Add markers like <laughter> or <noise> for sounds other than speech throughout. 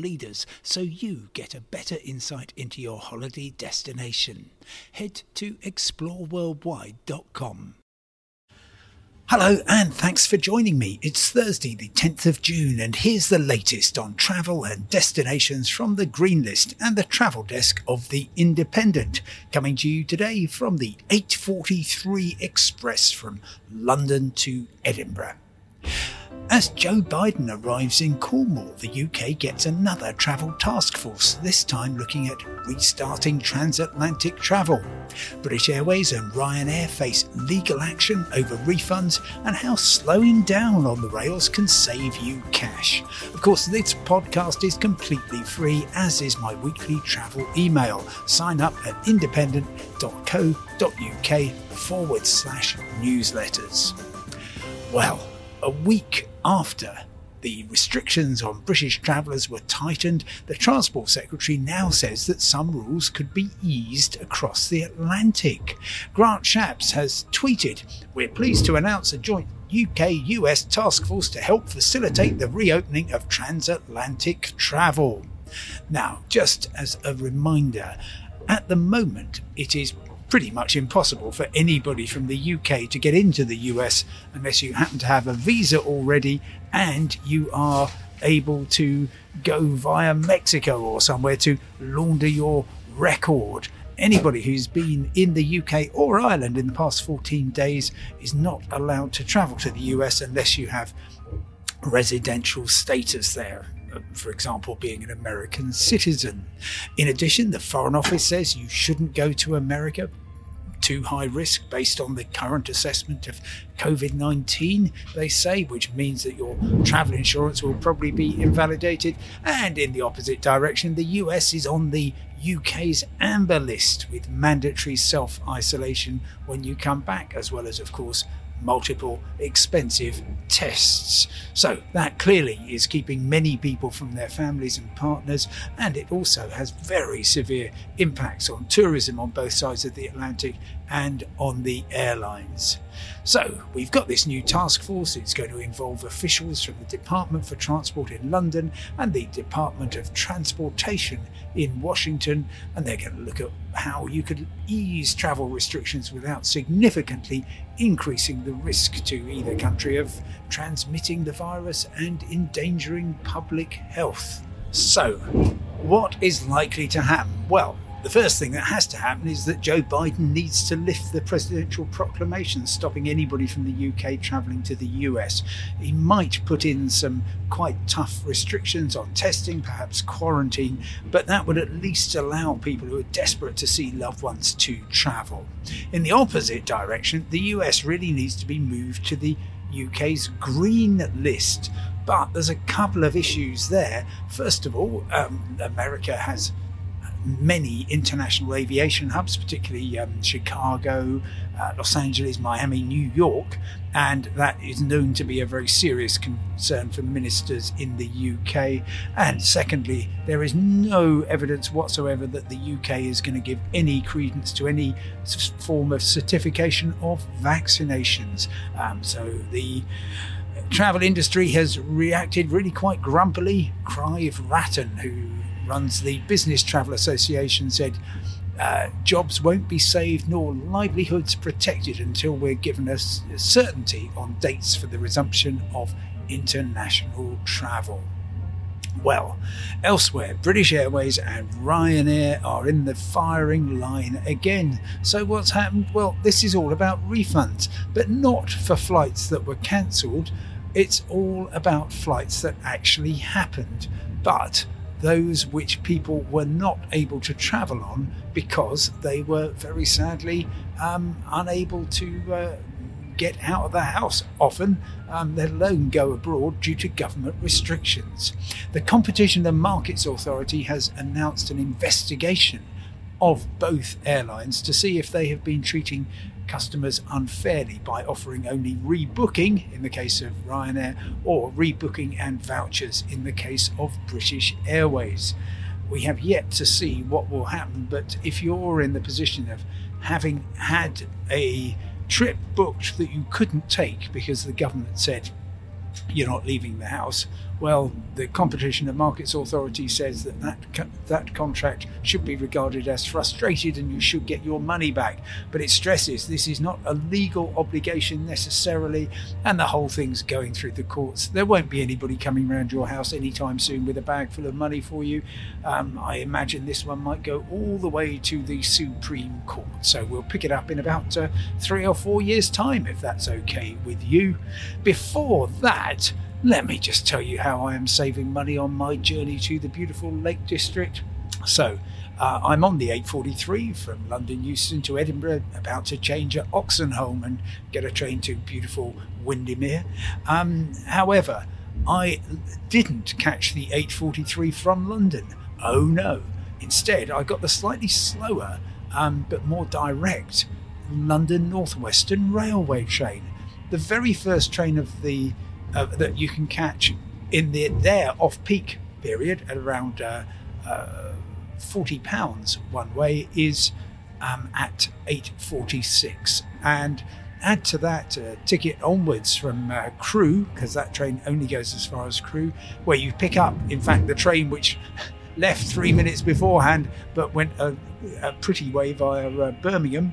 leaders so you get a better insight into your holiday destination. Head to exploreworldwide.com. Hello, and thanks for joining me. It's Thursday, the 10th of June, and here's the latest on travel and destinations from the Green List and the travel desk of The Independent. Coming to you today from the 843 Express from London to Edinburgh. As Joe Biden arrives in Cornwall, the UK gets another travel task force, this time looking at restarting transatlantic travel. British Airways and Ryanair face legal action over refunds and how slowing down on the rails can save you cash. Of course, this podcast is completely free, as is my weekly travel email. Sign up at independent.co.uk forward slash newsletters. Well, a week after the restrictions on British travellers were tightened, the Transport Secretary now says that some rules could be eased across the Atlantic. Grant Shapps has tweeted, We're pleased to announce a joint UK US task force to help facilitate the reopening of transatlantic travel. Now, just as a reminder, at the moment it is pretty much impossible for anybody from the UK to get into the US unless you happen to have a visa already and you are able to go via Mexico or somewhere to launder your record. Anybody who's been in the UK or Ireland in the past 14 days is not allowed to travel to the US unless you have residential status there for example, being an American citizen. In addition, the Foreign Office says you shouldn't go to America too high risk based on the current assessment of COVID 19, they say, which means that your travel insurance will probably be invalidated. And in the opposite direction, the US is on the UK's amber list with mandatory self isolation when you come back, as well as, of course, multiple expensive tests. So that clearly is keeping many people from their families and partners, and it also has very severe impacts on tourism on both sides of the Atlantic and on the airlines. So, we've got this new task force. It's going to involve officials from the Department for Transport in London and the Department of Transportation in Washington, and they're going to look at how you could ease travel restrictions without significantly increasing the risk to either country of transmitting the virus and endangering public health. So, what is likely to happen? Well, the first thing that has to happen is that Joe Biden needs to lift the presidential proclamation stopping anybody from the UK travelling to the US. He might put in some quite tough restrictions on testing, perhaps quarantine, but that would at least allow people who are desperate to see loved ones to travel. In the opposite direction, the US really needs to be moved to the UK's green list. But there's a couple of issues there. First of all, um, America has many international aviation hubs, particularly um, Chicago, uh, Los Angeles, Miami, New York, and that is known to be a very serious concern for ministers in the UK. And secondly, there is no evidence whatsoever that the UK is going to give any credence to any form of certification of vaccinations. Um, so the travel industry has reacted really quite grumpily. Clive Wratten, who runs the Business Travel Association, said uh, jobs won't be saved nor livelihoods protected until we're given a certainty on dates for the resumption of international travel. Well, elsewhere, British Airways and Ryanair are in the firing line again. So, what's happened? Well, this is all about refunds, but not for flights that were cancelled. It's all about flights that actually happened, but those which people were not able to travel on because they were very sadly um, unable to uh, get out of the house often, um, let alone go abroad due to government restrictions. The Competition and Markets Authority has announced an investigation of both airlines to see if they have been treating customers unfairly by offering only rebooking in the case of Ryanair or rebooking and vouchers in the case of British Airways. We have yet to see what will happen, but if you're in the position of having had a trip booked that you couldn't take because the government said you're not leaving the house. Well, the Competition and Markets Authority says that that, that contract should be regarded as frustrated and you should get your money back. But it stresses this is not a legal obligation necessarily, and the whole thing's going through the courts. There won't be anybody coming around your house anytime soon with a bag full of money for you. Um, I imagine this one might go all the way to the Supreme Court. So we'll pick it up in about uh, three or four years' time if that's okay with you. Before that, let me just tell you how I am saving money on my journey to the beautiful Lake District. So, uh, I'm on the 843 from London Euston to Edinburgh, about to change at Oxenholme and get a train to beautiful Windermere. Um, however, I didn't catch the 843 from London. Oh no. Instead, I got the slightly slower um, but more direct London Northwestern Railway train. The very first train of the uh, that you can catch in the their off-peak period at around uh, uh, forty pounds one way is um, at eight forty-six, and add to that a ticket onwards from uh, Crewe because that train only goes as far as Crewe, where you pick up, in fact, the train which <laughs> left three minutes beforehand but went a, a pretty way via uh, Birmingham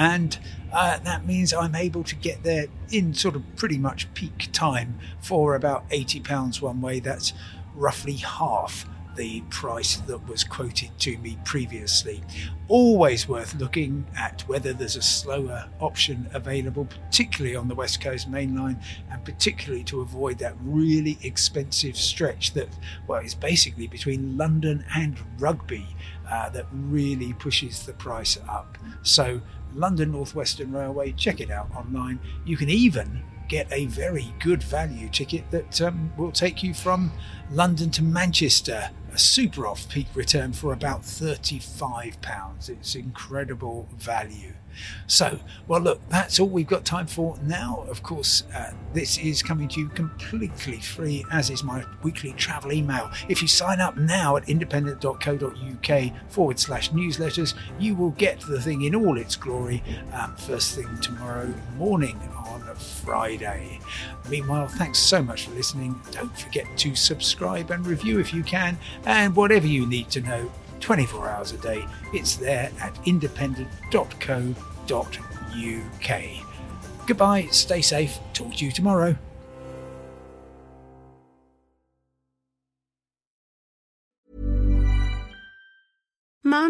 and uh, that means I'm able to get there in sort of pretty much peak time for about £80 one way. That's roughly half the price that was quoted to me previously. Always worth looking at whether there's a slower option available, particularly on the West Coast Main Line, and particularly to avoid that really expensive stretch that, well, is basically between London and Rugby uh, that really pushes the price up. So London Northwestern Railway. Check it out online. You can even get a very good value ticket that um, will take you from London to Manchester, a super off peak return for about £35. It's incredible value. So, well, look, that's all we've got time for now. Of course, uh, this is coming to you completely free, as is my weekly travel email. If you sign up now at independent.co.uk forward slash newsletters, you will get the thing in all its glory um, first thing tomorrow morning on Friday. Meanwhile, thanks so much for listening. Don't forget to subscribe and review if you can, and whatever you need to know 24 hours a day. It's there at independent.co.uk. Goodbye, stay safe, talk to you tomorrow. Mom